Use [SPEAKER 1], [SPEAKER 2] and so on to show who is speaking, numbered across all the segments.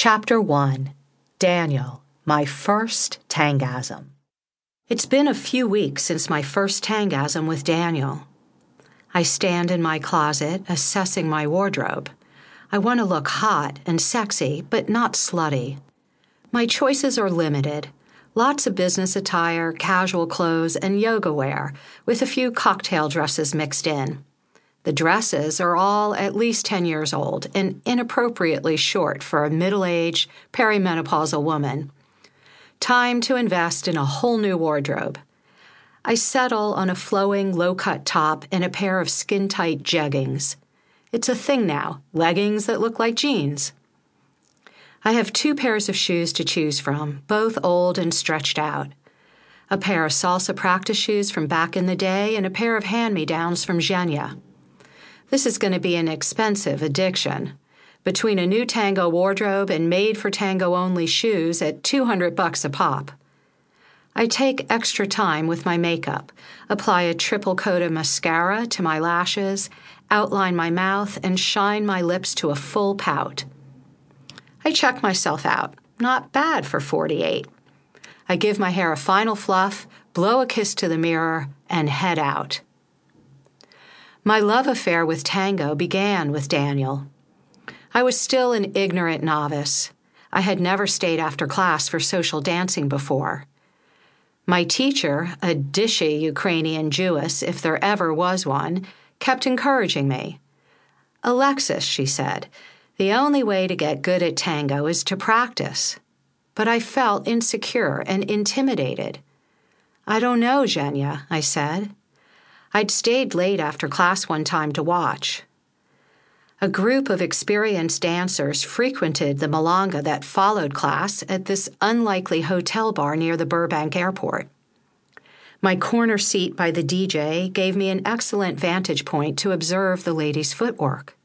[SPEAKER 1] Chapter 1 Daniel, My First Tangasm. It's been a few weeks since my first tangasm with Daniel. I stand in my closet assessing my wardrobe. I want to look hot and sexy, but not slutty. My choices are limited lots of business attire, casual clothes, and yoga wear, with a few cocktail dresses mixed in. The dresses are all at least 10 years old and inappropriately short for a middle aged, perimenopausal woman. Time to invest in a whole new wardrobe. I settle on a flowing, low cut top and a pair of skin tight jeggings. It's a thing now leggings that look like jeans. I have two pairs of shoes to choose from, both old and stretched out. A pair of salsa practice shoes from back in the day and a pair of hand me downs from Zhenya. This is going to be an expensive addiction. Between a new tango wardrobe and made for tango only shoes at 200 bucks a pop. I take extra time with my makeup, apply a triple coat of mascara to my lashes, outline my mouth, and shine my lips to a full pout. I check myself out. Not bad for 48. I give my hair a final fluff, blow a kiss to the mirror, and head out. My love affair with tango began with Daniel. I was still an ignorant novice. I had never stayed after class for social dancing before. My teacher, a dishy Ukrainian Jewess, if there ever was one, kept encouraging me. Alexis, she said, the only way to get good at tango is to practice. But I felt insecure and intimidated. I don't know, Zhenya, I said. I'd stayed late after class one time to watch. A group of experienced dancers frequented the milonga that followed class at this unlikely hotel bar near the Burbank airport. My corner seat by the DJ gave me an excellent vantage point to observe the ladies' footwork.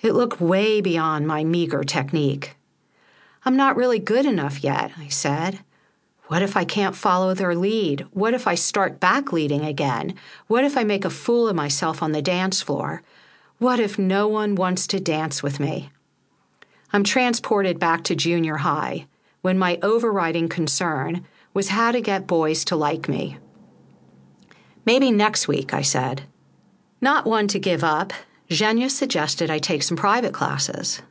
[SPEAKER 1] It looked way beyond my meager technique. I'm not really good enough yet, I said. What if I can't follow their lead? What if I start back leading again? What if I make a fool of myself on the dance floor? What if no one wants to dance with me? I'm transported back to junior high when my overriding concern was how to get boys to like me. Maybe next week, I said. Not one to give up, Zhenya suggested I take some private classes.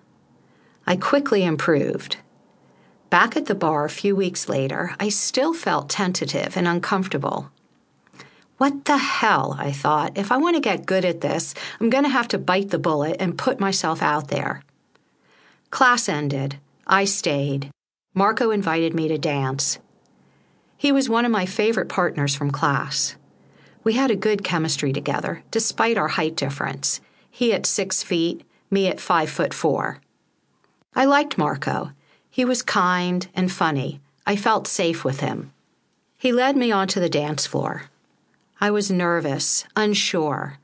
[SPEAKER 1] I quickly improved. Back at the bar a few weeks later, I still felt tentative and uncomfortable. What the hell, I thought. If I want to get good at this, I'm going to have to bite the bullet and put myself out there. Class ended. I stayed. Marco invited me to dance. He was one of my favorite partners from class. We had a good chemistry together, despite our height difference. He at six feet, me at five foot four. I liked Marco. He was kind and funny. I felt safe with him. He led me onto the dance floor. I was nervous, unsure.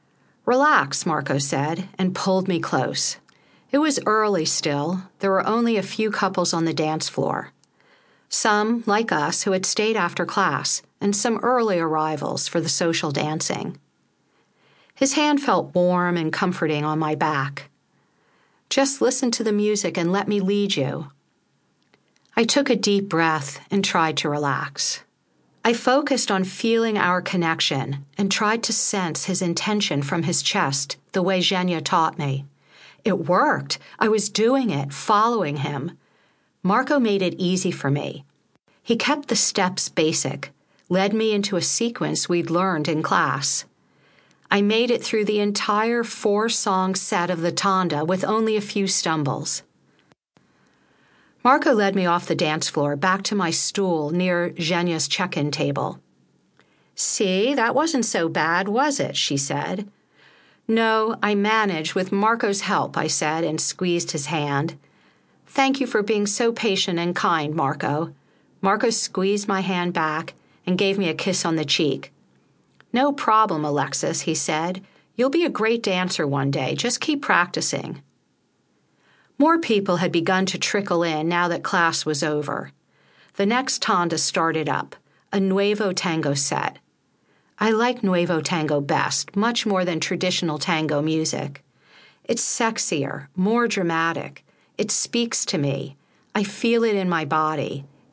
[SPEAKER 1] Relax, Marco said, and pulled me close. It was early still. There were only a few couples on the dance floor. Some, like us, who had stayed after class, and some early arrivals for the social dancing. His hand felt warm and comforting on my back. Just listen to the music and let me lead you. I took a deep breath and tried to relax. I focused on feeling our connection and tried to sense his intention from his chest the way Zhenya taught me. It worked. I was doing it, following him. Marco made it easy for me. He kept the steps basic, led me into a sequence we'd learned in class. I made it through the entire four song set of the Tanda with only a few stumbles. Marco led me off the dance floor back to my stool near Zhenya's check in table. See, that wasn't so bad, was it? she said. No, I managed with Marco's help, I said and squeezed his hand. Thank you for being so patient and kind, Marco. Marco squeezed my hand back and gave me a kiss on the cheek. No problem, Alexis, he said. You'll be a great dancer one day. Just keep practicing. More people had begun to trickle in now that class was over. The next tanda started up, a Nuevo Tango set. I like Nuevo Tango best, much more than traditional tango music. It's sexier, more dramatic. It speaks to me. I feel it in my body.